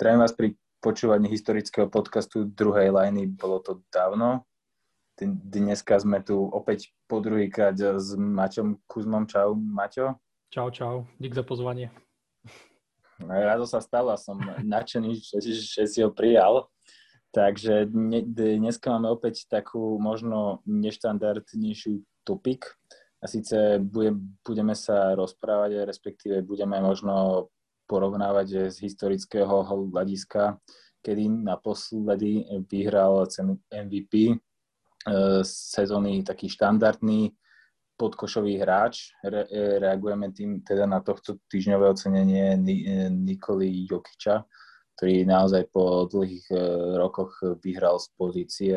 Zdravím vás pri počúvaní historického podcastu druhej lajny. Bolo to dávno. Dneska sme tu opäť po druhýkrát s Maťom Kuzmom. Čau, Maťo. Čau, čau. Dík za pozvanie. Rado sa stalo, som nadšený, že, že si ho prijal. Takže dneska máme opäť takú možno neštandardnejšiu topik. A síce budeme sa rozprávať, respektíve budeme možno porovnávať z historického hľadiska, kedy naposledy vyhral cenu MVP e, sezóny taký štandardný podkošový hráč. Re, e, reagujeme tým teda na tohto týždňové ocenenie e, Nikoli Jokiča, ktorý naozaj po dlhých rokoch vyhral z pozície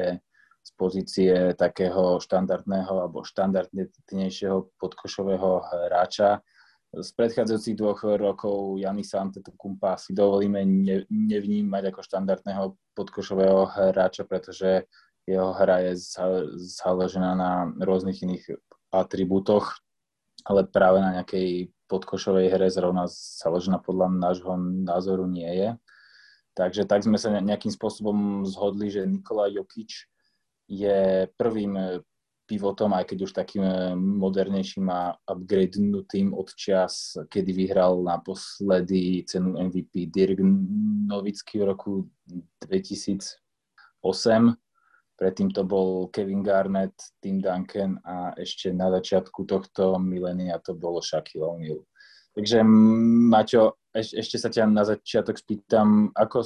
z pozície takého štandardného alebo štandardnejšieho podkošového hráča z predchádzajúcich dvoch rokov Janisa Antetokumpa si dovolíme ne, nevnímať ako štandardného podkošového hráča, pretože jeho hra je založená na rôznych iných atribútoch, ale práve na nejakej podkošovej hre zrovna založená podľa nášho názoru nie je. Takže tak sme sa nejakým spôsobom zhodli, že Nikola Jokič je prvým pivotom, aj keď už takým eh, modernejším a upgradenutým od čas, kedy vyhral naposledy cenu MVP Dirk Novický v roku 2008. Predtým to bol Kevin Garnett, Tim Duncan a ešte na začiatku tohto milénia to bolo Shaquille O'Neal. Takže Maťo, eš, ešte sa ťa na začiatok spýtam, ako,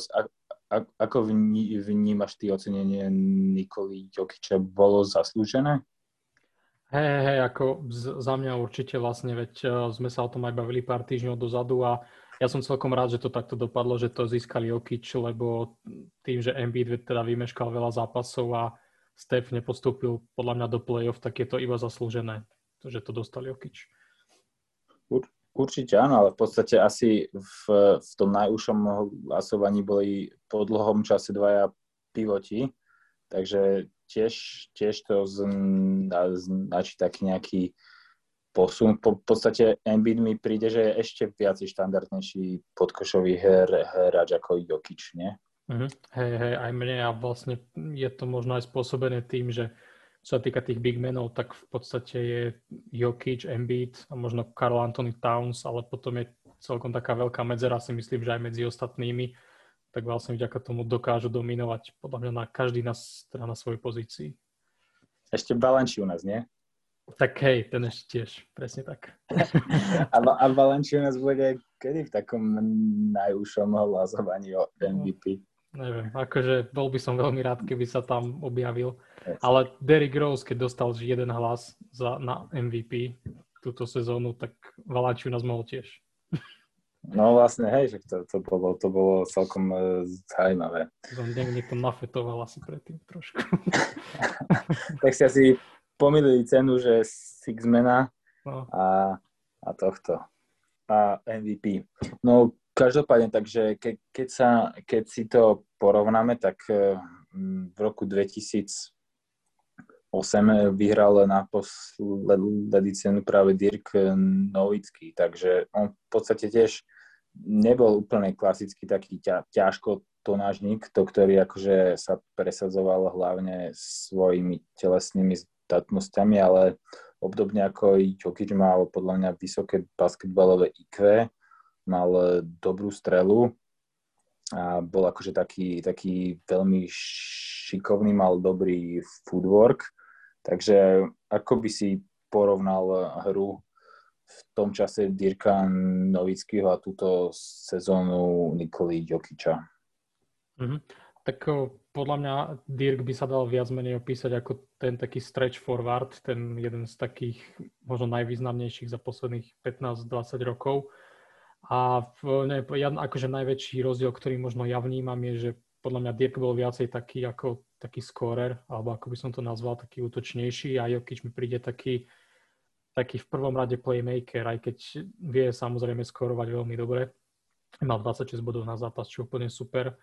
ako vní, vnímaš ty ocenenie Nikoli Jokiča? Bolo zaslúžené? Hej, hej, ako za mňa určite vlastne, veď uh, sme sa o tom aj bavili pár týždňov dozadu a ja som celkom rád, že to takto dopadlo, že to získali Jokič, lebo tým, že Embiid teda vymeškal veľa zápasov a Steph nepostúpil podľa mňa do play-off, tak je to iba zaslúžené, že to dostali Jokič. Určite áno, ale v podstate asi v, v tom najúžšom hlasovaní boli po dlhom čase dvaja pivoti, takže tiež, tiež to značí taký nejaký posun. Po, v podstate Embiid mi príde, že je ešte viac štandardnejší podkošový her, hráč ako Jokic, nie? Uh-huh. Hej, hej, aj mne a vlastne je to možno aj spôsobené tým, že čo sa týka tých big menov, tak v podstate je Jokic, Embiid a možno Carl Anthony Towns, ale potom je celkom taká veľká medzera, si myslím, že aj medzi ostatnými, tak vlastne vďaka tomu dokážu dominovať podľa mňa na každý na, teda na svojej pozícii. Ešte Balančiunas, nie? Tak hej, ten ešte tiež, presne tak. a, a Balančiunas bude kedy v takom najúžšom hlasovaní o MVP? Neviem, akože bol by som veľmi rád, keby sa tam objavil. Ale Derrick Rose, keď dostal jeden hlas za, na MVP túto sezónu, tak Valanciu nás mohol tiež. No vlastne, hej, že to, to, bolo, to bolo celkom uh, zaujímavé. Som niekto nafetoval asi predtým trošku. tak si asi pomýlili cenu, že Sixmana no. a, a tohto. A MVP. No každopádne, takže ke, keď, sa, keď si to porovnáme, tak uh, v roku 2000 8 vyhral naposledy cenu práve Dirk Novický, takže on v podstate tiež nebol úplne klasický taký ťa, ťažko tonážnik, to, ktorý akože sa presadzoval hlavne svojimi telesnými zdatnosťami, ale obdobne ako i Jokic mal podľa mňa vysoké basketbalové IQ, mal dobrú strelu a bol akože taký, taký veľmi šikovný, mal dobrý footwork Takže ako by si porovnal hru v tom čase Dirka Novického a túto sezónu Nikoli Jokiča? Mm-hmm. Tak podľa mňa Dirk by sa dal viac menej opísať ako ten taký stretch forward, ten jeden z takých možno najvýznamnejších za posledných 15-20 rokov. A v, ne, ja, akože najväčší rozdiel, ktorý možno ja vnímam, je, že podľa mňa Dirk bol viacej taký ako taký scorer, alebo ako by som to nazval, taký útočnejší a Jokic mi príde taký, taký v prvom rade playmaker, aj keď vie samozrejme skorovať veľmi dobre. Mal 26 bodov na zápas, čo úplne super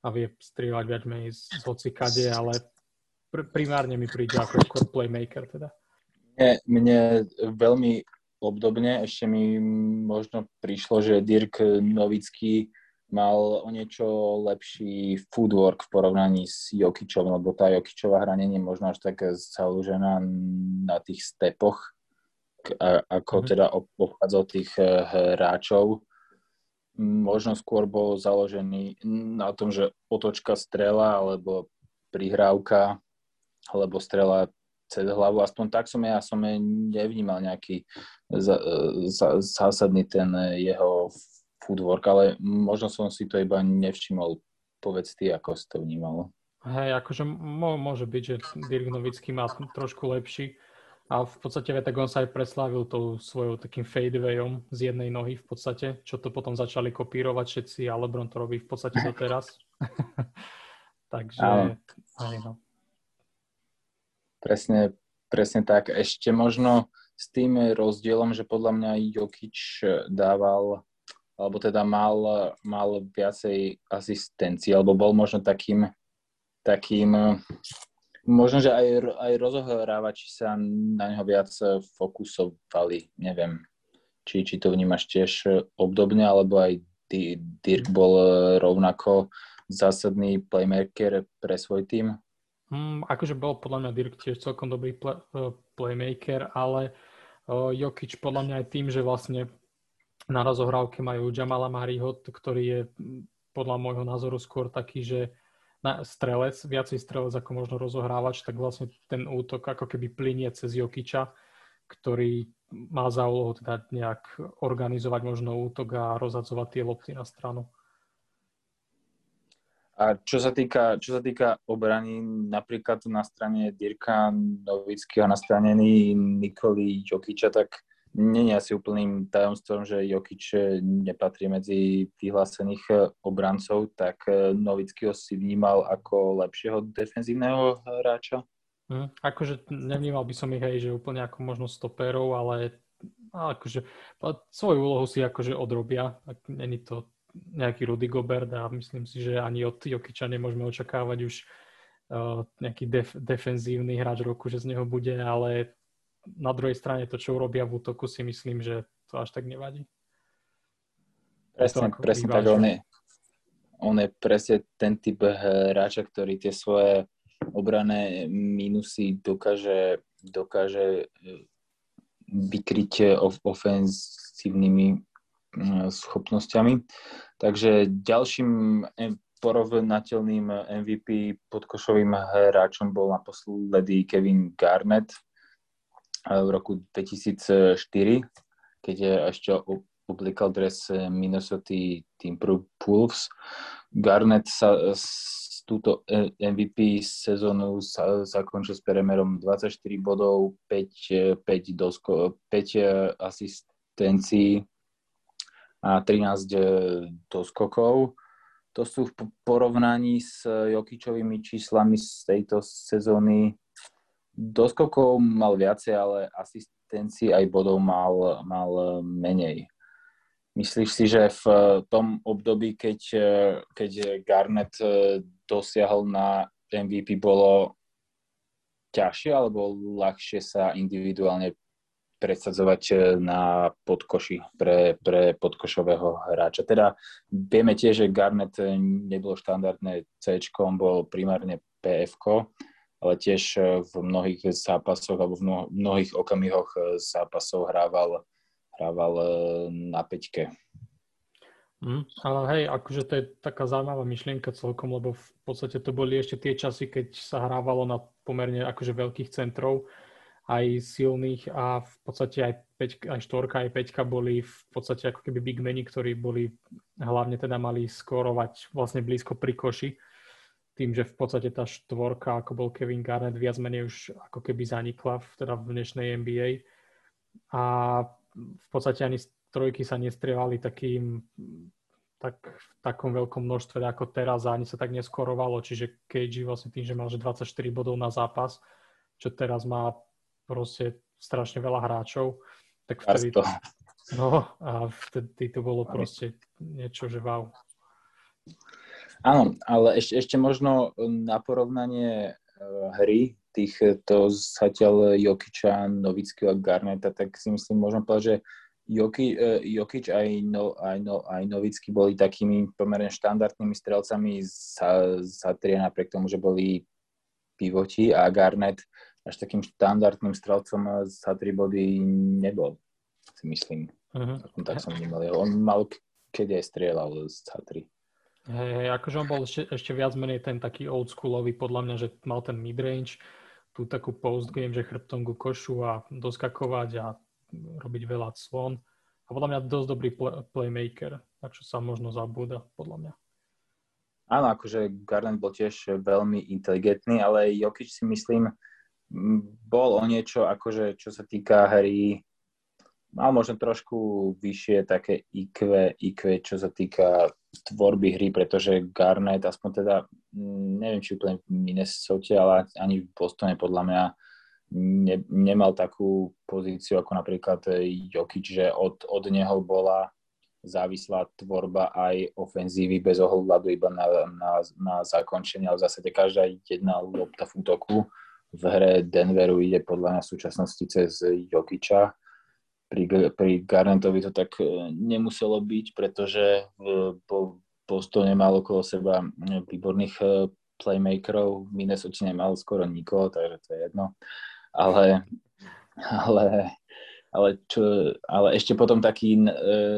a vie strieľať viac menej z hocikade, ale pr- primárne mi príde ako skôr playmaker teda. Mne, mne veľmi obdobne ešte mi možno prišlo, že Dirk Novický mal o niečo lepší footwork v porovnaní s Jokičom, lebo tá Jokičová hra nie je možno až tak založená na tých stepoch, ako mm-hmm. teda obchádzal tých eh, hráčov. Možno skôr bol založený na tom, že otočka strela alebo prihrávka alebo strela cez hlavu. Aspoň tak som ja som nevnímal nejaký zásadný ten jeho footwork, ale možno som si to iba nevšimol. Povedz ty, ako si to vnímal. Hej, akože môže byť, že Dirk Novický má trošku lepší a v podstate tak on sa aj preslávil tou svojou takým fadeawayom z jednej nohy v podstate, čo to potom začali kopírovať všetci a Lebron to robí v podstate doteraz. Takže, aj no. Presne, presne tak. Ešte možno s tým rozdielom, že podľa mňa Jokic dával alebo teda mal, mal viacej asistencií, alebo bol možno takým, takým možno, že aj, aj rozohrávači sa na neho viac fokusovali, neviem, či, či to vnímaš tiež obdobne, alebo aj Dirk bol rovnako zásadný playmaker pre svoj tým? Hmm, akože bol podľa mňa Dirk tiež celkom dobrý play, playmaker, ale uh, Jokic podľa mňa aj tým, že vlastne na rozohrávke majú Jamala Mariho, ktorý je podľa môjho názoru skôr taký, že na strelec, viacej strelec ako možno rozohrávač, tak vlastne ten útok ako keby plinie cez Jokiča, ktorý má za úlohu teda nejak organizovať možno útok a rozhadzovať tie lopty na stranu. A čo sa týka, čo sa týka obrany, napríklad na strane Dirka Novického a na strane Nikoli Jokiča, tak nie je asi úplným tajomstvom, že Jokic nepatrí medzi vyhlásených eh, obrancov, tak eh, Novického si vnímal ako lepšieho defenzívneho hráča? Hmm, akože nevnímal by som ich aj, že úplne ako možno stoperov, ale akože svoju úlohu si akože odrobia. Není to nejaký Rudy Gobert a myslím si, že ani od Jokiča nemôžeme očakávať už uh, nejaký def- defenzívny hráč roku, že z neho bude, ale na druhej strane to, čo urobia v útoku, si myslím, že to až tak nevadí. Presne, presne tak. On je, on je presne ten typ hráča, ktorý tie svoje obrané minusy dokáže, dokáže e, vykryť ofenzívnymi e, schopnosťami. Takže ďalším porovnateľným MVP podkošovým hráčom bol naposledy Kevin Garnett, v roku 2004, keď ešte oblikal dres Minnesota Timberwolves. Garnett sa túto MVP sezónu sa, zakončil s premerom 24 bodov, 5, 5, dosko, 5 asistencií a 13 doskokov. To sú v porovnaní s Jokičovými číslami z tejto sezóny Doskokov mal viacej, ale asistencií aj bodov mal, mal menej. Myslíš si, že v tom období, keď, keď Garnet dosiahol na MVP, bolo ťažšie alebo ľahšie sa individuálne predsadzovať na podkoši pre, pre podkošového hráča. Teda vieme tiež, že Garnet nebolo štandardné C, bol primárne PF, ale tiež e, v mnohých zápasoch alebo v mnohých okamihoch e, zápasov hrával, hrával e, na peťke. Mm, ale hej, akože to je taká zaujímavá myšlienka celkom, lebo v podstate to boli ešte tie časy, keď sa hrávalo na pomerne akože veľkých centrov, aj silných a v podstate aj, 5, aj štvorka, aj peťka boli v podstate ako keby big meni, ktorí boli hlavne teda mali skorovať vlastne blízko pri koši tým, že v podstate tá štvorka, ako bol Kevin Garnett, viac menej už ako keby zanikla v, teda v dnešnej NBA. A v podstate ani trojky sa nestrievali takým tak, v takom veľkom množstve ako teraz a ani sa tak neskorovalo. Čiže KG vlastne tým, že mal že 24 bodov na zápas, čo teraz má proste strašne veľa hráčov, tak vtedy... No a vtedy to bolo proste niečo, že wow. Áno, ale ešte, ešte možno na porovnanie e, hry týchto zatiaľ Jokiča, Novického a Garneta, tak si myslím, môžem povedať, že Joki, uh, Jokic aj, no, aj, no, aj Novicky boli takými pomerne štandardnými strelcami za, za tri, napriek tomu, že boli pivoti a Garnet až takým štandardným strelcom za tri body nebol, si myslím. Uh-huh. Tak som vnímal. On mal keď aj strieľal z C3. Hej, hej, akože on bol ešte, ešte viac menej ten taký oldschoolový, podľa mňa, že mal ten midrange, tú takú postgame, že chrbtom ku košu a doskakovať a robiť veľa clon. A podľa mňa dosť dobrý play, playmaker, na čo sa možno zabúda, podľa mňa. Áno, akože Garland bol tiež veľmi inteligentný, ale Jokic si myslím, bol o niečo, akože čo sa týka hry mal možno trošku vyššie také IQ, IQ, čo sa týka tvorby hry, pretože Garnet, aspoň teda, neviem, či úplne v Minnesota, ale ani v Bostone podľa mňa ne, nemal takú pozíciu ako napríklad Jokic, že od, od neho bola závislá tvorba aj ofenzívy bez ohľadu iba na, na, na zakončenie, ale v zásade každá jedna lopta v útoku v hre Denveru ide podľa mňa v súčasnosti cez Jokiča pri, pri Garnetovi to tak e, nemuselo byť, pretože po Bostone mal okolo seba e, výborných e, playmakerov, Minnesota nemal skoro nikoho, takže to je jedno. Ale, ale, ale, čo, ale ešte potom taký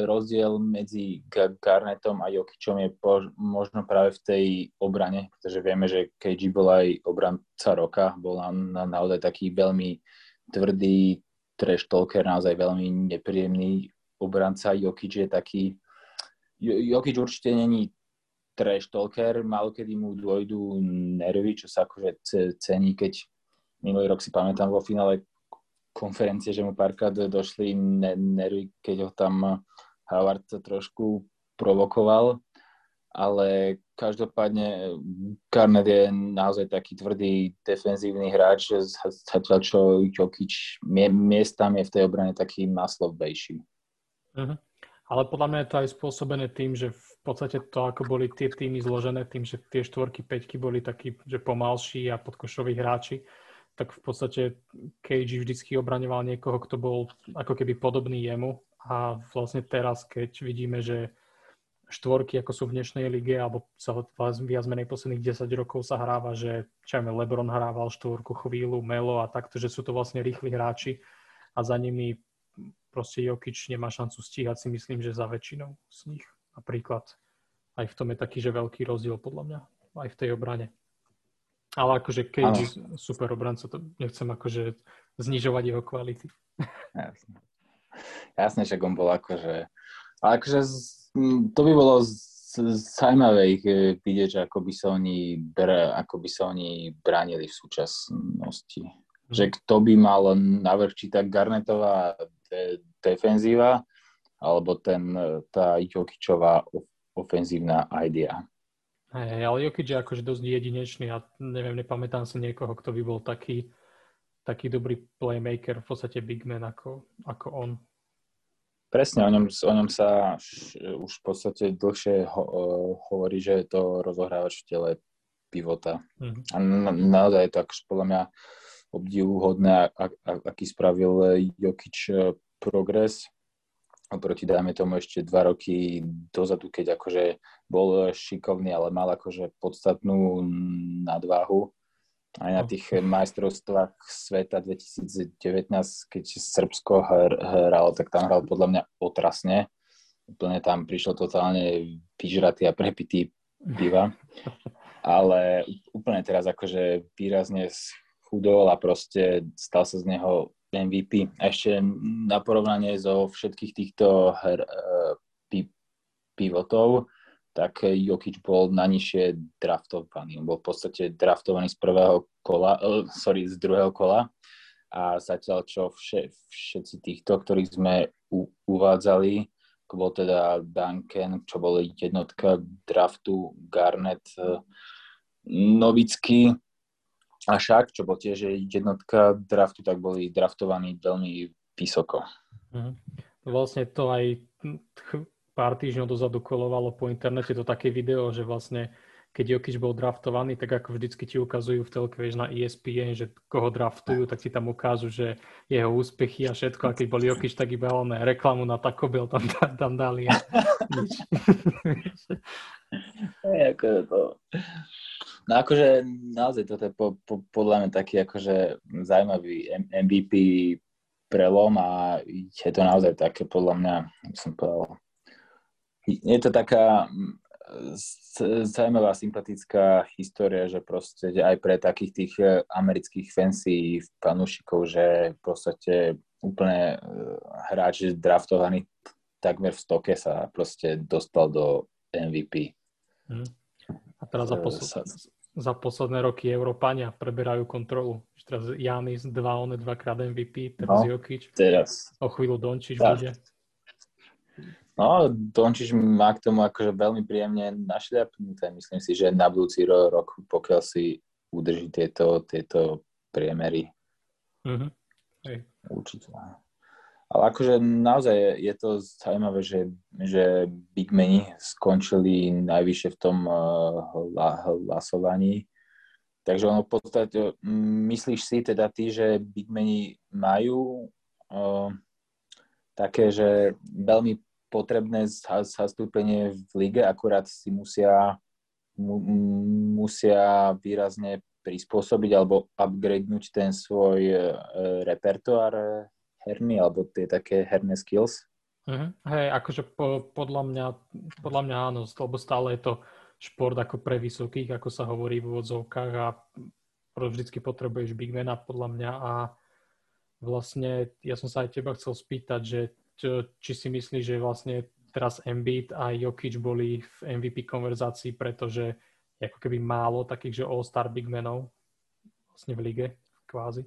rozdiel medzi Garnetom a Jokičom je po, možno práve v tej obrane, pretože vieme, že KG bol aj obranca roka, bol na, na, naozaj taký veľmi tvrdý, trash talker, naozaj veľmi nepríjemný obranca. Jokic je taký... Jokic určite není trash talker, malo kedy mu dôjdu nervy, čo sa akože cení, keď minulý rok si pamätám vo finále konferencie, že mu párkrát došli nervy, keď ho tam Howard trošku provokoval ale každopádne Garnet je naozaj taký tvrdý defenzívny hráč, zatiaľ čo Jokic miestam je v tej obrane taký maslovejší. Uh-huh. Ale podľa mňa je to aj spôsobené tým, že v podstate to, ako boli tie týmy zložené, tým, že tie štvorky, peťky boli takí, že pomalší a podkošoví hráči, tak v podstate KG vždycky obraňoval niekoho, kto bol ako keby podobný jemu a vlastne teraz, keď vidíme, že štvorky, ako sú v dnešnej lige, alebo sa viac menej posledných 10 rokov sa hráva, že aj Lebron hrával štvorku chvíľu, Melo a takto, že sú to vlastne rýchli hráči a za nimi proste Jokic nemá šancu stíhať si myslím, že za väčšinou z nich. Napríklad aj v tom je taký, že veľký rozdiel podľa mňa, aj v tej obrane. Ale akože KG super obranca, to nechcem akože znižovať jeho kvality. Jasne. Jasne, že on bol akože, ale akože to by bolo zaujímavé ich eh, vidieť, že ako by sa oni, br- ako by sa oni bránili v súčasnosti. Mm. Že kto by mal navrh, či tak Garnetová de- defenzíva, alebo ten, tá Jokičová ofenzívna idea. Hej, ale Jokic je akože dosť jedinečný a neviem, nepamätám si niekoho, kto by bol taký, taký dobrý playmaker, v podstate big man ako, ako on. Presne, o ňom, o ňom sa už v podstate dlhšie ho, hovorí, že je to rozohrávač v tele pivota. Mm-hmm. A na, naozaj je to akože podľa mňa obdivuhodné, aký spravil Jokic e, progres oproti, dajme tomu, ešte dva roky dozadu, keď akože bol šikovný, ale mal akože podstatnú nadváhu aj na tých majstrovstvách sveta 2019, keď Srbsko hralo, tak tam hral podľa mňa otrasne. Úplne tam prišiel totálne vyžratý a prepitý piva. Ale úplne teraz akože výrazne schudol a proste stal sa z neho MVP. Ešte na porovnanie zo všetkých týchto her, uh, pivotov, tak Jokic bol na nižšie draftovaný. On bol v podstate draftovaný z prvého kola, uh, sorry, z druhého kola a zatiaľ čo vše, všetci týchto, ktorých sme u, uvádzali, bol teda Duncan, čo bol jednotka draftu, Garnet, uh, Novický a Šak, čo bol tiež jednotka draftu, tak boli draftovaní veľmi vysoko. Mhm. Vlastne to aj pár týždňov dozadu kolovalo po internete to také video, že vlastne keď Jokic bol draftovaný, tak ako vždycky ti ukazujú v telke, vieš, na ESPN, že koho draftujú, tak ti tam ukážu, že jeho úspechy a všetko. A keď bol Jokic, tak iba on reklamu na Taco Bell tam, tam dali. A nič. Ako to... No akože naozaj toto je po, po, podľa mňa taký akože zaujímavý MVP prelom a je to naozaj také podľa mňa, som povedal, je to taká mm, zaujímavá, sympatická história, že proste aj pre takých tých e, amerických fancy fanúšikov, že v podstate úplne e, hráč draftovaný takmer v stoke sa proste dostal do MVP. Hmm. A teraz za, e, posled, za posledné roky Európania preberajú kontrolu. Teraz Janis, dva, one dvakrát MVP, teraz no, Jokic. Teraz. O chvíľu Dončič bude. No, Dončič má k tomu akože veľmi príjemne našľapnuté. Myslím si, že na budúci rok, pokiaľ si udrží tieto, tieto priemery. Mm-hmm. Hej. Určite. Ale akože naozaj je, to zaujímavé, že, že Big Meni skončili najvyššie v tom uh, hlasovaní. Takže ono v podstate, myslíš si teda ty, že Big Meni majú uh, také, že veľmi potrebné zastúpenie v lige, akurát si musia, mu, musia výrazne prispôsobiť alebo upgradenúť ten svoj uh, repertoár herný alebo tie také herné skills. Uh-huh. Hej, akože po, podľa, mňa, podľa mňa áno, lebo stále je to šport ako pre vysokých, ako sa hovorí v úvodzovkách a vždycky potrebuješ big mana podľa mňa a vlastne ja som sa aj teba chcel spýtať, že či si myslíš, že vlastne teraz Embiid a Jokic boli v MVP konverzácii, pretože ako keby málo takých, že all-star big menov vlastne v lige, kvázi?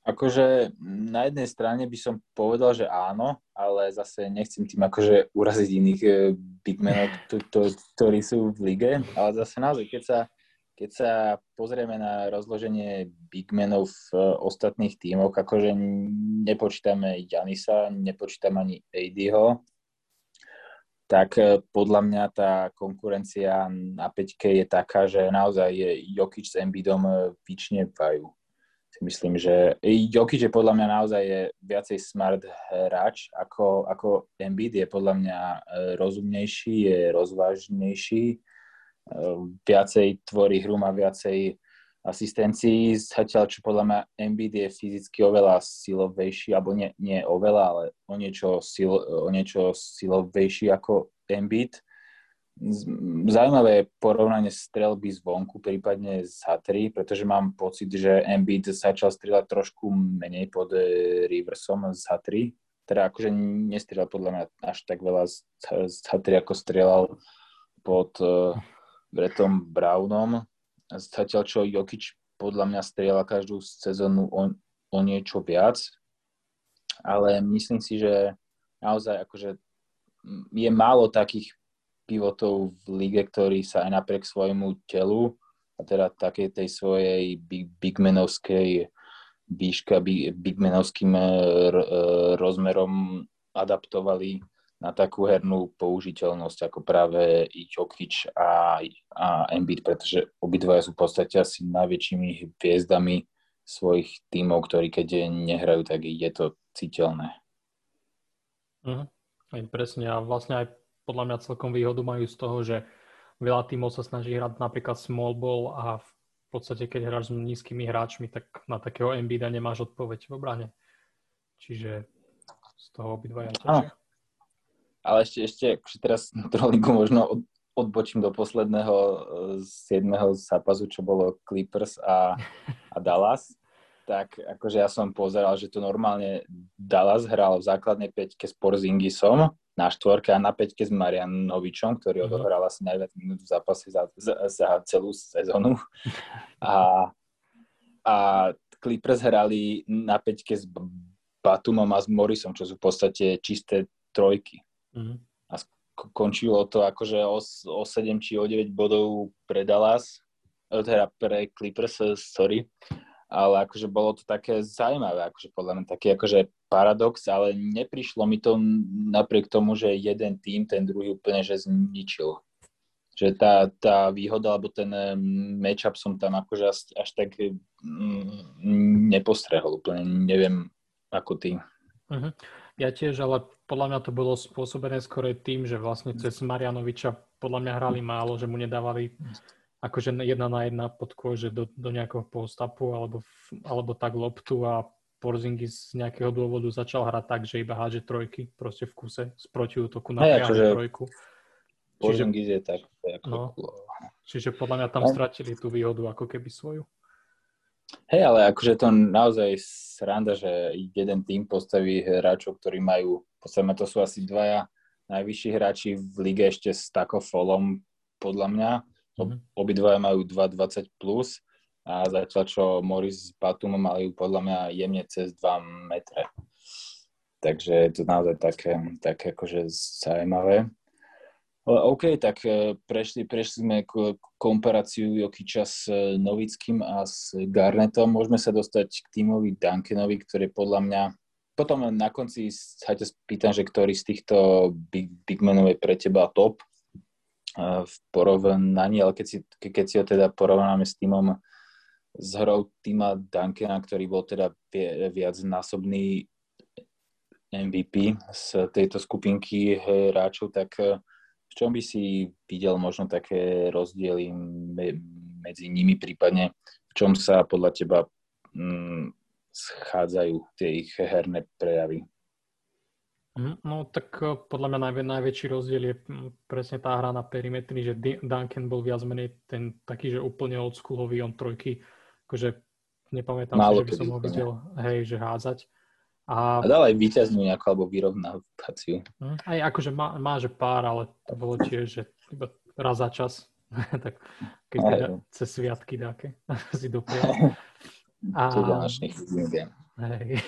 Akože na jednej strane by som povedal, že áno, ale zase nechcem tým akože uraziť iných eh, big menov, ktorí sú v lige, ale zase naozaj, keď sa keď sa pozrieme na rozloženie bigmenov v eh, ostatných tímoch, akože nepočítame Janisa, nepočítame ani ADho, tak eh, podľa mňa tá konkurencia na 5 je taká, že naozaj je Jokic s Embiidom eh, vyčnievajú. Myslím, že Jokic je podľa mňa naozaj je viacej smart hráč ako, ako Embiid, je podľa mňa rozumnejší, je rozvážnejší, viacej tvorí hru, má viacej asistencií, zatiaľ čo podľa mňa Embiid je fyzicky oveľa silovejší, alebo nie, nie oveľa, ale o niečo, sil, o niečo silovejší ako Embiid. Zaujímavé je porovnanie strelby zvonku, prípadne z H3, pretože mám pocit, že Embiid začal strieľať trošku menej pod e, Riversom z H3. Teda akože nestrieľal podľa mňa až tak veľa z, z H3, ako strieľal pod uh, Bretom Brownom. Zatiaľ, čo Jokic podľa mňa strieľa každú sezónu o, o niečo viac, ale myslím si, že naozaj akože je málo takých pivotov v lige, ktorí sa aj napriek svojmu telu a teda takej tej svojej big, bigmenovskej výška, big, bigmenovským eh, eh, rozmerom adaptovali na takú hernú použiteľnosť ako práve i Jokic a, a Embiid, pretože obidvaja sú v podstate asi najväčšími hviezdami svojich tímov, ktorí keď nehrajú, tak je to citeľné. Aj presne a vlastne aj podľa mňa celkom výhodu majú z toho, že veľa tímov sa snaží hrať napríklad small ball a v podstate keď hráš s nízkymi hráčmi, tak na takého Embida nemáš odpoveď v obrane. Čiže z toho obidvaja ťažia. Ale ešte, ešte akože teraz trolinku možno od, odbočím do posledného z eh, jedného zápasu, čo bolo Clippers a, a Dallas. Tak akože ja som pozeral, že to normálne Dallas hral v základnej peťke s Porzingisom na štvorke a na peťke s Marianovičom, ktorý mhm. odohral asi najviac minút v zápase za, za, za celú sezónu. A, a Clippers hrali na peťke s Batumom a s Morrisom, čo sú v podstate čisté trojky. Mm-hmm. A skončilo to akože o, o 7 či o 9 bodov pre Dallas, e, teda pre Clippers, e, sorry. Ale akože bolo to také zaujímavé, akože podľa mňa taký akože paradox, ale neprišlo mi to napriek tomu, že jeden tým ten druhý úplne že zničil. že tá, tá výhoda, alebo ten matchup som tam akože až, až tak mm, nepostrehol úplne, neviem ako ty. Uh-huh. Ja tiež, ale podľa mňa to bolo spôsobené skôr tým, že vlastne cez Marianoviča podľa mňa hrali málo, že mu nedávali akože jedna na jedna pod kôže do, do nejakého postapu alebo, alebo tak loptu a Porzingis z nejakého dôvodu začal hrať tak, že iba hádže trojky proste v kuse z protiútoku na hey, akože trojku. Porzingis je tak. Ako... No, čiže podľa mňa tam stratili tú výhodu ako keby svoju. Hej, ale akože to naozaj sranda, že jeden tým postaví hráčov, ktorí majú, podstate to sú asi dvaja najvyšší hráči v lige ešte s folom, podľa mňa. Mm-hmm. Obidvaja majú 2,20 plus a zatiaľ čo Morris s Batum majú podľa mňa jemne cez 2 metre. Takže je to naozaj také, také akože zaujímavé. OK, tak e, prešli, prešli sme k komparáciu Jokiča s e, Novickým a s Garnetom. Môžeme sa dostať k týmovi Duncanovi, ktorý podľa mňa potom na konci sa ťa spýtam, že ktorý z týchto big, big menov je pre teba top v porovnaní, ale keď si, keď si ho teda porovnáme s týmom s hrou týma Duncana, ktorý bol teda viac násobný MVP z tejto skupinky hráčov, tak v čom by si videl možno také rozdiely medzi nimi, prípadne v čom sa podľa teba mm, schádzajú tie ich herné prejavy? Mhm, no tak eh, podľa mňa najvä, najväčší rozdiel je presne tá hra na perimetri, že Duncan bol viac menej ten taký, že úplne oldschoolový, on trojky, akože nepamätám Málo si, že by som ho videl, hej, že hádzať. A, a dal aj víťaznú nejakú alebo vyrovnávaciu. Hm, aj akože má, má, že pár, ale to bolo tiež, že iba raz za čas. tak keď teda cez sviatky dáke si doprial. A, hej.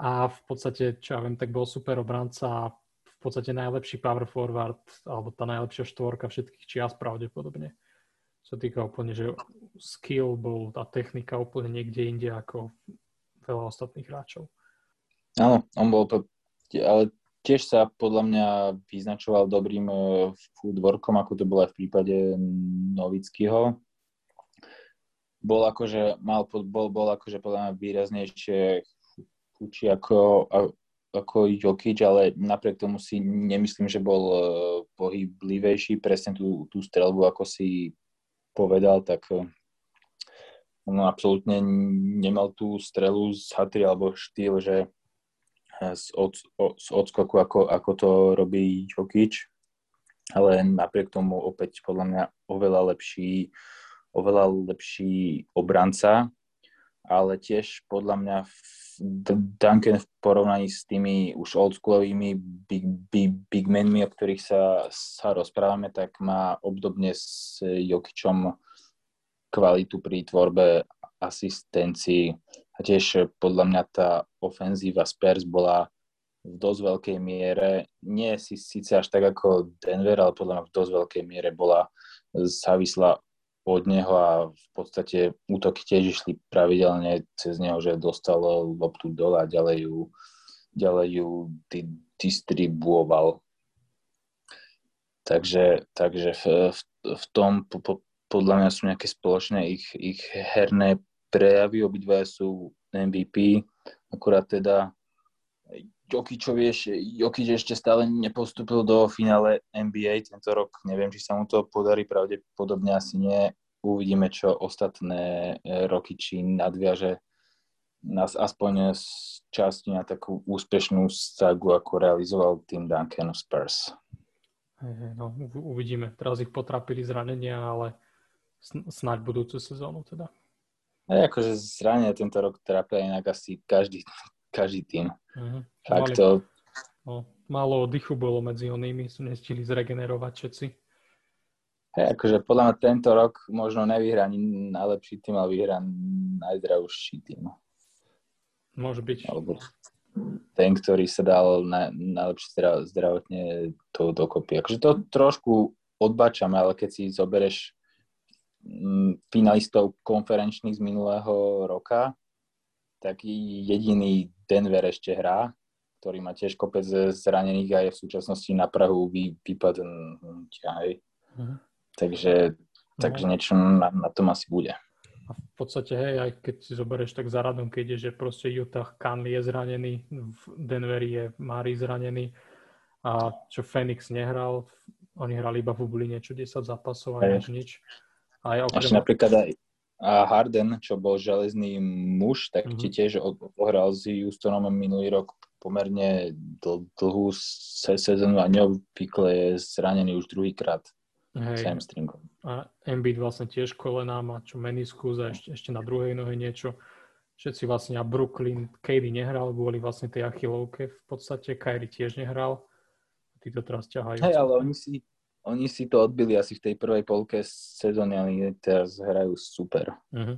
A v podstate, čo ja viem, tak bol super obranca a v podstate najlepší power forward alebo tá najlepšia štvorka všetkých čias pravdepodobne. Čo týka úplne, že skill bol, tá technika úplne niekde inde ako veľa ostatných hráčov. Áno, on bol, ale tiež sa podľa mňa vyznačoval dobrým e, footworkom, ako to bolo aj v prípade Novického. Bol akože, mal, bol, bol akože podľa mňa výraznejšie chuči ako, ako Jokic, ale napriek tomu si nemyslím, že bol e, pohyblivejší. Presne tú, tú strelbu, ako si povedal, tak e, on absolútne nemal tú strelu z hatry alebo štýl, že z, od, z odskoku, ako, ako to robí Jokic, ale napriek tomu opäť podľa mňa oveľa lepší, oveľa lepší obranca, ale tiež podľa mňa Duncan v porovnaní s tými už oldschoolovými big, big, big menmi, o ktorých sa, sa rozprávame, tak má obdobne s Jokičom kvalitu pri tvorbe asistencii. A tiež podľa mňa tá ofenzíva Spurs bola v dosť veľkej miere, nie si síce až tak ako Denver, ale podľa mňa v dosť veľkej miere bola závislá od neho a v podstate útoky tiež išli pravidelne cez neho, že dostal loptu dole a ďalej ju, ďalej ju di- distribuoval. Takže, takže v, v, v tom po, po, podľa mňa sú nejaké spoločné ich, ich herné prejavy, obidva sú MVP, akurát teda Jokičov Jokič ešte stále nepostúpil do finále NBA tento rok. Neviem, či sa mu to podarí, pravdepodobne asi nie. Uvidíme, čo ostatné e, roky, či nadviaže nás aspoň z časti na takú úspešnú sagu, ako realizoval tým Duncan Spurs. No, uvidíme. Teraz ich potrapili zranenia, ale snáď budúcu sezónu teda. A akože zranenia tento rok trápia inak asi každý, každý tým. Uh-huh. Fakt to... No, málo oddychu bolo medzi onými, sú nestihli zregenerovať všetci. Hej, akože podľa mňa tento rok možno nevyhrá ani najlepší tým, ale vyhrá najzdravší tým. Môže byť. Alebo ten, ktorý sa dal na, najlepšie zdravotne to dokopy. Akože to trošku odbačame, ale keď si zobereš finalistov konferenčných z minulého roka, tak jediný Denver ešte hrá, ktorý má tiež kopec zranených a je v súčasnosti na Prahu vy, vypadnutia. Mhm. Takže, takže no. niečo na, na tom asi bude. A v podstate, hej, aj keď si zoberieš tak za radom, keď je, že proste Utah Conley je zranený, v Denveri je Mari zranený a čo Phoenix nehral, oni hrali iba v Bubline, čo 10 zápasov a nič, nič. A aj okrem... napríklad aj a Harden, čo bol železný muž, tak mm-hmm. tiež ohral s Houstonom minulý rok pomerne dl- dlhú sezónu a neobvykle je zranený už druhýkrát hamstringom. A Embiid vlastne tiež kolená má čo meniskus a ešte, ešte na druhej nohe niečo. Všetci vlastne a Brooklyn, Katie nehral kvôli vlastne tej achilovke v podstate, Kyrie tiež nehral. Tí to teraz ťahajú. Hej, ale oni si, oni si to odbili asi v tej prvej polke sezóny, ale teraz hrajú super. Uh-huh.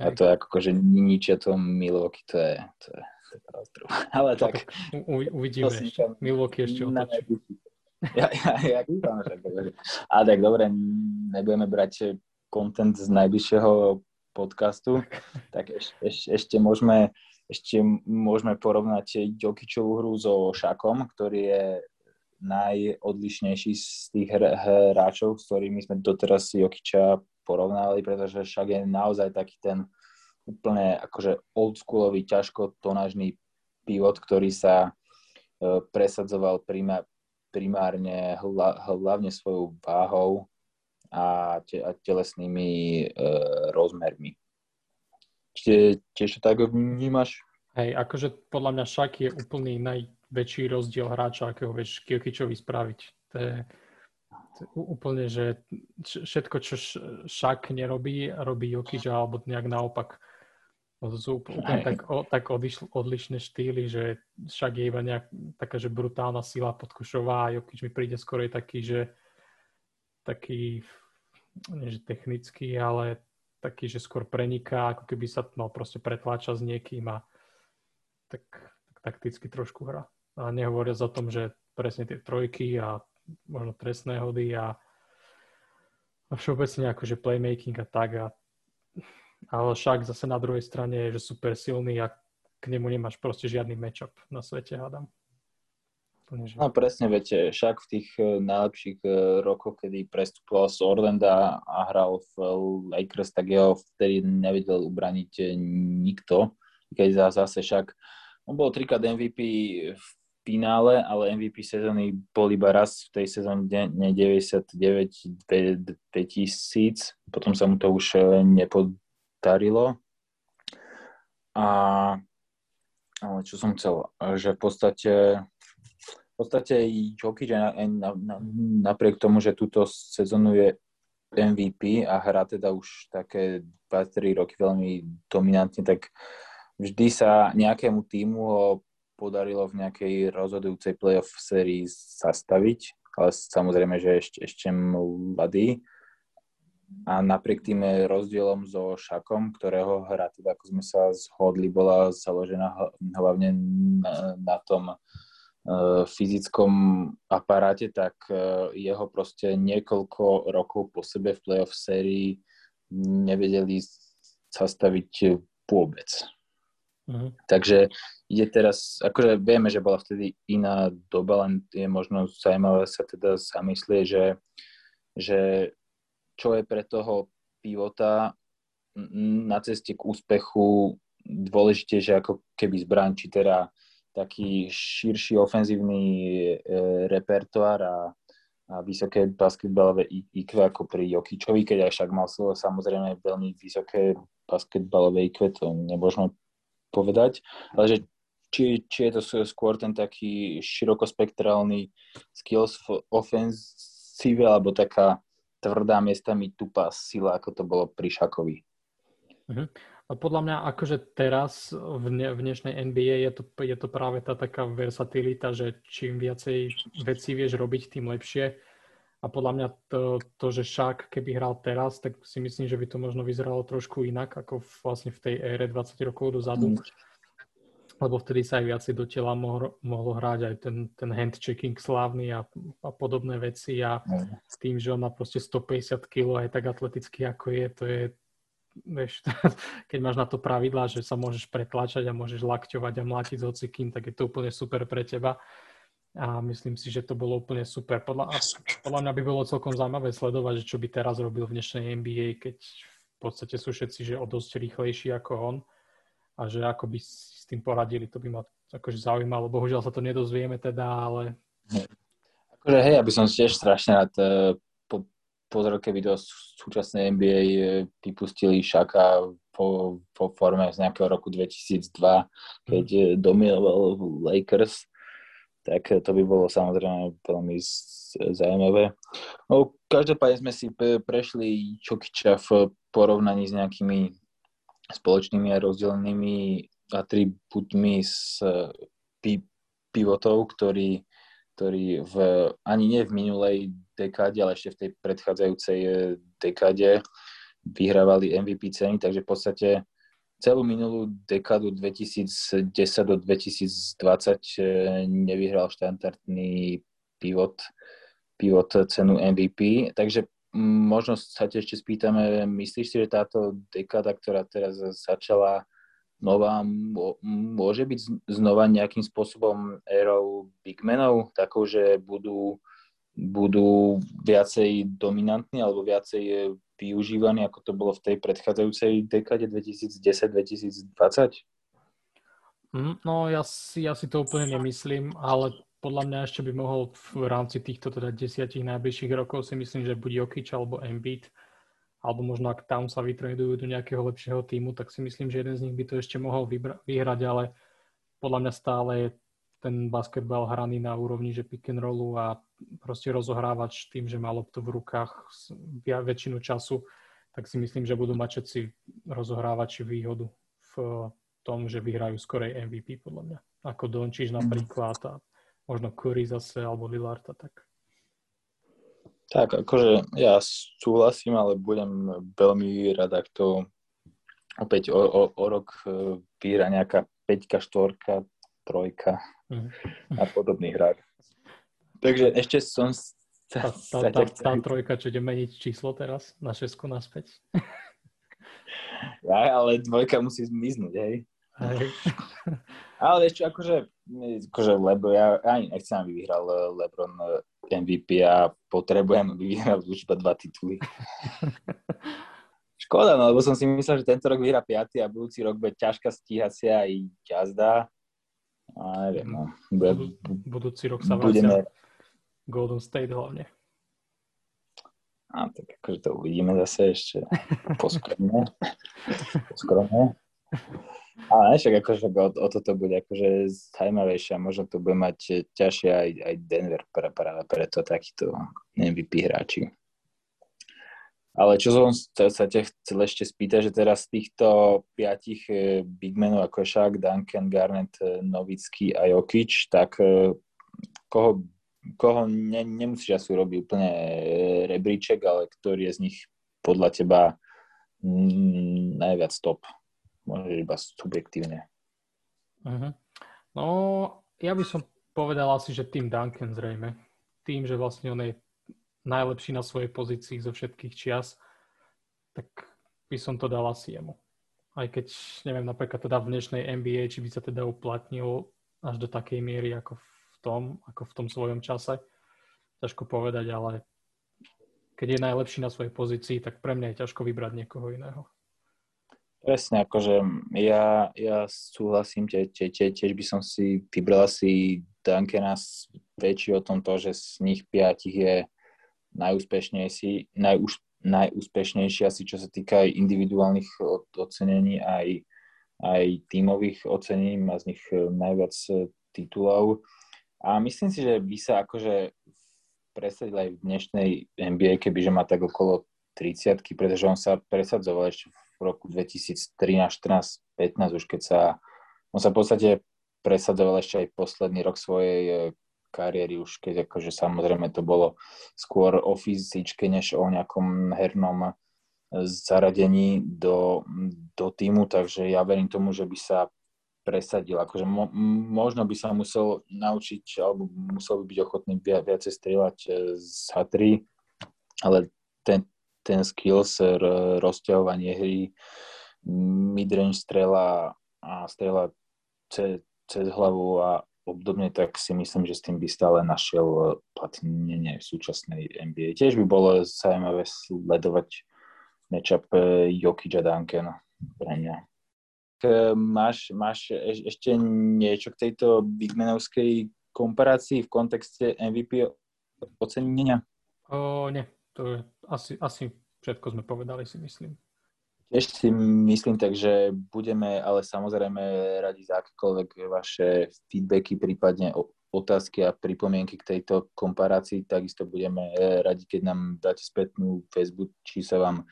A to je ako, že ničia to Milwaukee, to je, to je, to je Ale tak... U, uvidíme ešte. Milwaukee ešte otočí. Ja, ja, ja kúkam, že A tak dobre, nebudeme brať content z najbližšieho podcastu, tak eš, eš, ešte môžeme ešte môžeme porovnať Jokičovú hru so Šakom, ktorý je najodlišnejší z tých hráčov, s ktorými sme doteraz Jokiča porovnávali, pretože však je naozaj taký ten úplne akože oldschoolový, ťažko tonážny pivot, ktorý sa e, presadzoval primá, primárne hla, hlavne svojou váhou a, te, a telesnými e, rozmermi. Čiže tiež to tak vnímaš? Hej, akože podľa mňa Šak je úplný naj, väčší rozdiel hráča, akého vieš Kiokičovi spraviť. To je, to je úplne, že všetko, čo Šak nerobí, robí Jokič, alebo nejak naopak. To sú úplne tak, o, tak odliš, odlišné štýly, že však je iba nejak taká, že brutálna sila podkušová a Jokič mi príde skoro taký, že taký, nie že technický, ale taký, že skôr preniká, ako keby sa mal proste pretláča s niekým a tak, tak takticky trošku hra. A nehovoriac o tom, že presne tie trojky a možno trestné hody a, a všeobecne akože playmaking a tak. A, ale však zase na druhej strane je, že super silný a k nemu nemáš proste žiadny matchup na svete, hádam. No presne, viete, však v tých uh, najlepších uh, rokoch, kedy prestupoval z Orlanda a hral v Lakers, tak jeho vtedy nevedel ubraniť nikto. Keď zase však on bol trikrát MVP v finále, ale MVP sezóny bol iba raz v tej sezóne 99 2000, potom sa mu to už e, nepodarilo. A ale čo som chcel, že v podstate v podstate Jokic na, na, napriek tomu, že túto sezónu je MVP a hrá teda už také 2-3 roky veľmi dominantne, tak vždy sa nejakému týmu podarilo v nejakej rozhodujúcej playoff sérii zastaviť, ale samozrejme, že ešte, ešte mladý. A napriek tým rozdielom so Šakom, ktorého hra, teda ako sme sa zhodli, bola založená hlavne na, na tom uh, fyzickom aparáte, tak uh, jeho proste niekoľko rokov po sebe v playoff sérii nevedeli zastaviť vôbec. Uh-huh. Takže ide teraz, akože vieme, že bola vtedy iná doba, len je možno zaujímavé sa teda zamyslieť, že, že čo je pre toho pivota na ceste k úspechu dôležitejšie ako keby zbraň, či teda taký širší ofenzívny e, repertoár a, a vysoké basketbalové IQ ako pri Jokičovi, keď aj však mal slovo samozrejme veľmi vysoké basketbalové IQ, to nemôžeme povedať, ale že či, či je to skôr ten taký širokospektrálny skills v ofenzíve, alebo taká tvrdá miestami tupá sila, ako to bolo pri Šakovi. Uh-huh. A podľa mňa akože teraz v, ne, v dnešnej NBA je to, je to práve tá taká versatilita, že čím viacej vecí vieš robiť, tým lepšie. A podľa mňa to, to, že Šak keby hral teraz, tak si myslím, že by to možno vyzeralo trošku inak, ako v, vlastne v tej ére 20 rokov dozadu. Mm lebo vtedy sa aj viacej do tela mohlo, mohlo hrať aj ten, ten handchecking slávny a, a podobné veci a mm. s tým, že on má proste 150 kg aj tak atletický ako je, to je vieš, keď máš na to pravidlá, že sa môžeš pretlačať a môžeš lakťovať a mlátiť s hocikým, tak je to úplne super pre teba. A myslím si, že to bolo úplne super. Podľa, podľa mňa by bolo celkom zaujímavé sledovať, že čo by teraz robil v dnešnej NBA, keď v podstate sú všetci že o dosť rýchlejší ako on a že ako by si s tým poradili, to by ma akože zaujímalo. Bohužiaľ sa to nedozvieme teda, ale... Akože hej, aby som tiež strašne rád eh, po, pozrel, keby do súčasnej NBA eh, vypustili Šaka po, po forme z nejakého roku 2002, keď mm. dominoval Lakers tak to by bolo samozrejme veľmi zaujímavé. No, každopádne sme si prešli Čokiča v porovnaní s nejakými spoločnými a rozdelenými atribútmi s pi- pivotov, ktorí, ktorí v, ani nie v minulej dekáde, ale ešte v tej predchádzajúcej dekáde vyhrávali MVP ceny, takže v podstate celú minulú dekádu 2010 do 2020 eh, nevyhral štandardný pivot, pivot cenu MVP. Takže možno sa te ešte spýtame, myslíš si, že táto dekáda, ktorá teraz začala nová, môže byť znova nejakým spôsobom érou bigmenov, takou, že budú, budú viacej dominantní alebo viacej využívaný, ako to bolo v tej predchádzajúcej dekade 2010-2020? Mm, no ja si, ja si to úplne nemyslím, ale podľa mňa ešte by mohol v rámci týchto teda desiatich najbližších rokov si myslím, že buď Jokic alebo Embiid, alebo možno ak tam sa vytradujú do nejakého lepšieho týmu, tak si myslím, že jeden z nich by to ešte mohol vybra- vyhrať, ale podľa mňa stále je ten basketbal hraný na úrovni, že pick and rollu a proste rozohrávač tým, že má loptu v rukách väčšinu času, tak si myslím, že budú mať všetci rozohrávači výhodu v tom, že vyhrajú skorej MVP podľa mňa. Ako Dončiš napríklad a možno Curry zase alebo Lillard a tak. Tak, akože ja súhlasím, ale budem veľmi rád, ak to opäť o, o, o rok e, vyhra nejaká 5 4 trojka mm. a podobný hrách. Takže ešte som tá, tá, tá, tá trojka, čo ide meniť číslo teraz na šesku naspäť. Ja, ale dvojka musí zmiznúť, hej. hej. Ale ešte akože, akože lebo ja ani nechcem, aby vyhral eh, Lebron eh, MVP a potrebujem, aby vyhral už iba dva tituly. Škoda, no, lebo som si myslel, že tento rok vyhrá 5 a budúci rok bude ťažká stíhacia aj jazda a neviem, no. Bude, Budúci rok sa budeme... Golden State hlavne. A tak akože to uvidíme zase ešte poskromne. poskromne. Ale však akože o, o toto bude akože zaujímavejšie a možno to bude mať ťažšie aj, aj Denver práve preto takýto MVP hráči. Ale čo som sa ťa chcel ešte spýtať, že teraz z týchto piatich eh, bigmenov ako Shaq, Duncan, Garnett, eh, Novický a Jokic, tak eh, koho, koho ne, nemusíš asi urobiť úplne rebríček, ale ktorý je z nich podľa teba mm, najviac top? Môže iba subjektívne. Uh-huh. No, ja by som povedal asi, že tým Duncan zrejme. Tým, že vlastne on je najlepší na svojej pozícii zo všetkých čias, tak by som to dal asi jemu. Aj keď, neviem, napríklad teda v dnešnej NBA, či by sa teda uplatnil až do takej miery ako v tom, ako v tom svojom čase. Ťažko povedať, ale keď je najlepší na svojej pozícii, tak pre mňa je ťažko vybrať niekoho iného. Presne, akože ja, ja súhlasím, tie, tie, tie, tiež by som si vybral asi Duncana väčší o tom to, že z nich piatich je najúspešnejší, najúš, najúspešnejší asi čo sa týka aj individuálnych ocenení, aj, aj tímových ocenení, má z nich e, najviac e, titulov. A myslím si, že by sa akože presadil aj v dnešnej NBA, kebyže má tak okolo 30 pretože on sa presadzoval ešte v roku 2013, 14, 15, už keď sa, on sa v podstate presadzoval ešte aj posledný rok svojej e, kariéry už keď akože samozrejme to bolo skôr o fyzičke než o nejakom hernom zaradení do, do týmu, takže ja verím tomu, že by sa presadil. Akože mo, možno by sa musel naučiť, alebo musel by byť ochotný viac, viacej strieľať e, z hatry, ale ten, ten skills, rozťahovanie hry, midrange strela a strela cez, cez hlavu a obdobne, tak si myslím, že s tým by stále našiel platnenie v súčasnej NBA. Tiež by bolo zaujímavé sledovať matchup Jokic a Duncan pre mňa. Máš, máš ešte niečo k tejto bigmanovskej komparácii v kontexte MVP ocenenia? O, nie, to je asi, asi všetko sme povedali, si myslím. Tiež si myslím, takže budeme ale samozrejme radi za akékoľvek vaše feedbacky, prípadne otázky a pripomienky k tejto komparácii. Takisto budeme radi, keď nám dáte spätnú Facebook, či sa vám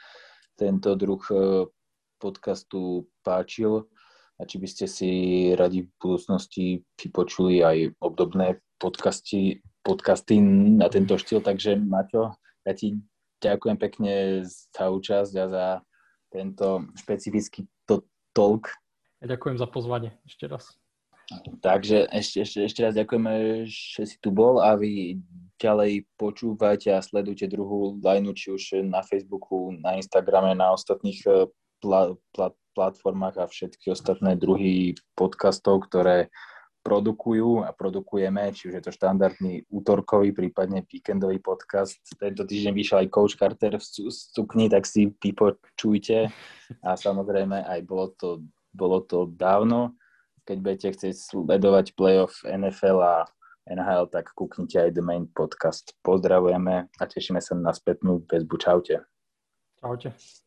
tento druh e, podcastu páčil a či by ste si radi v budúcnosti vypočuli aj obdobné podcasty, podcasty na tento štýl. Takže Maťo, ja ti ďakujem pekne za účasť a za tento špecifický to, talk. Ja ďakujem za pozvanie ešte raz. Takže ešte, ešte, ešte raz ďakujeme, že si tu bol a vy ďalej počúvajte a sledujte druhú lineu, či už na Facebooku, na Instagrame, na ostatných eh, pla, pla, platformách a všetky ostatné druhy podcastov, ktoré produkujú a produkujeme, či už je to štandardný útorkový, prípadne víkendový podcast. Tento týždeň vyšiel aj Coach Carter v sukni, tak si vypočujte. A samozrejme aj bolo to, bolo to dávno. Keď budete chcieť sledovať playoff NFL a NHL, tak kúknite aj The Main Podcast. Pozdravujeme a tešíme sa na spätnú väzbu. Čaute. Čaute.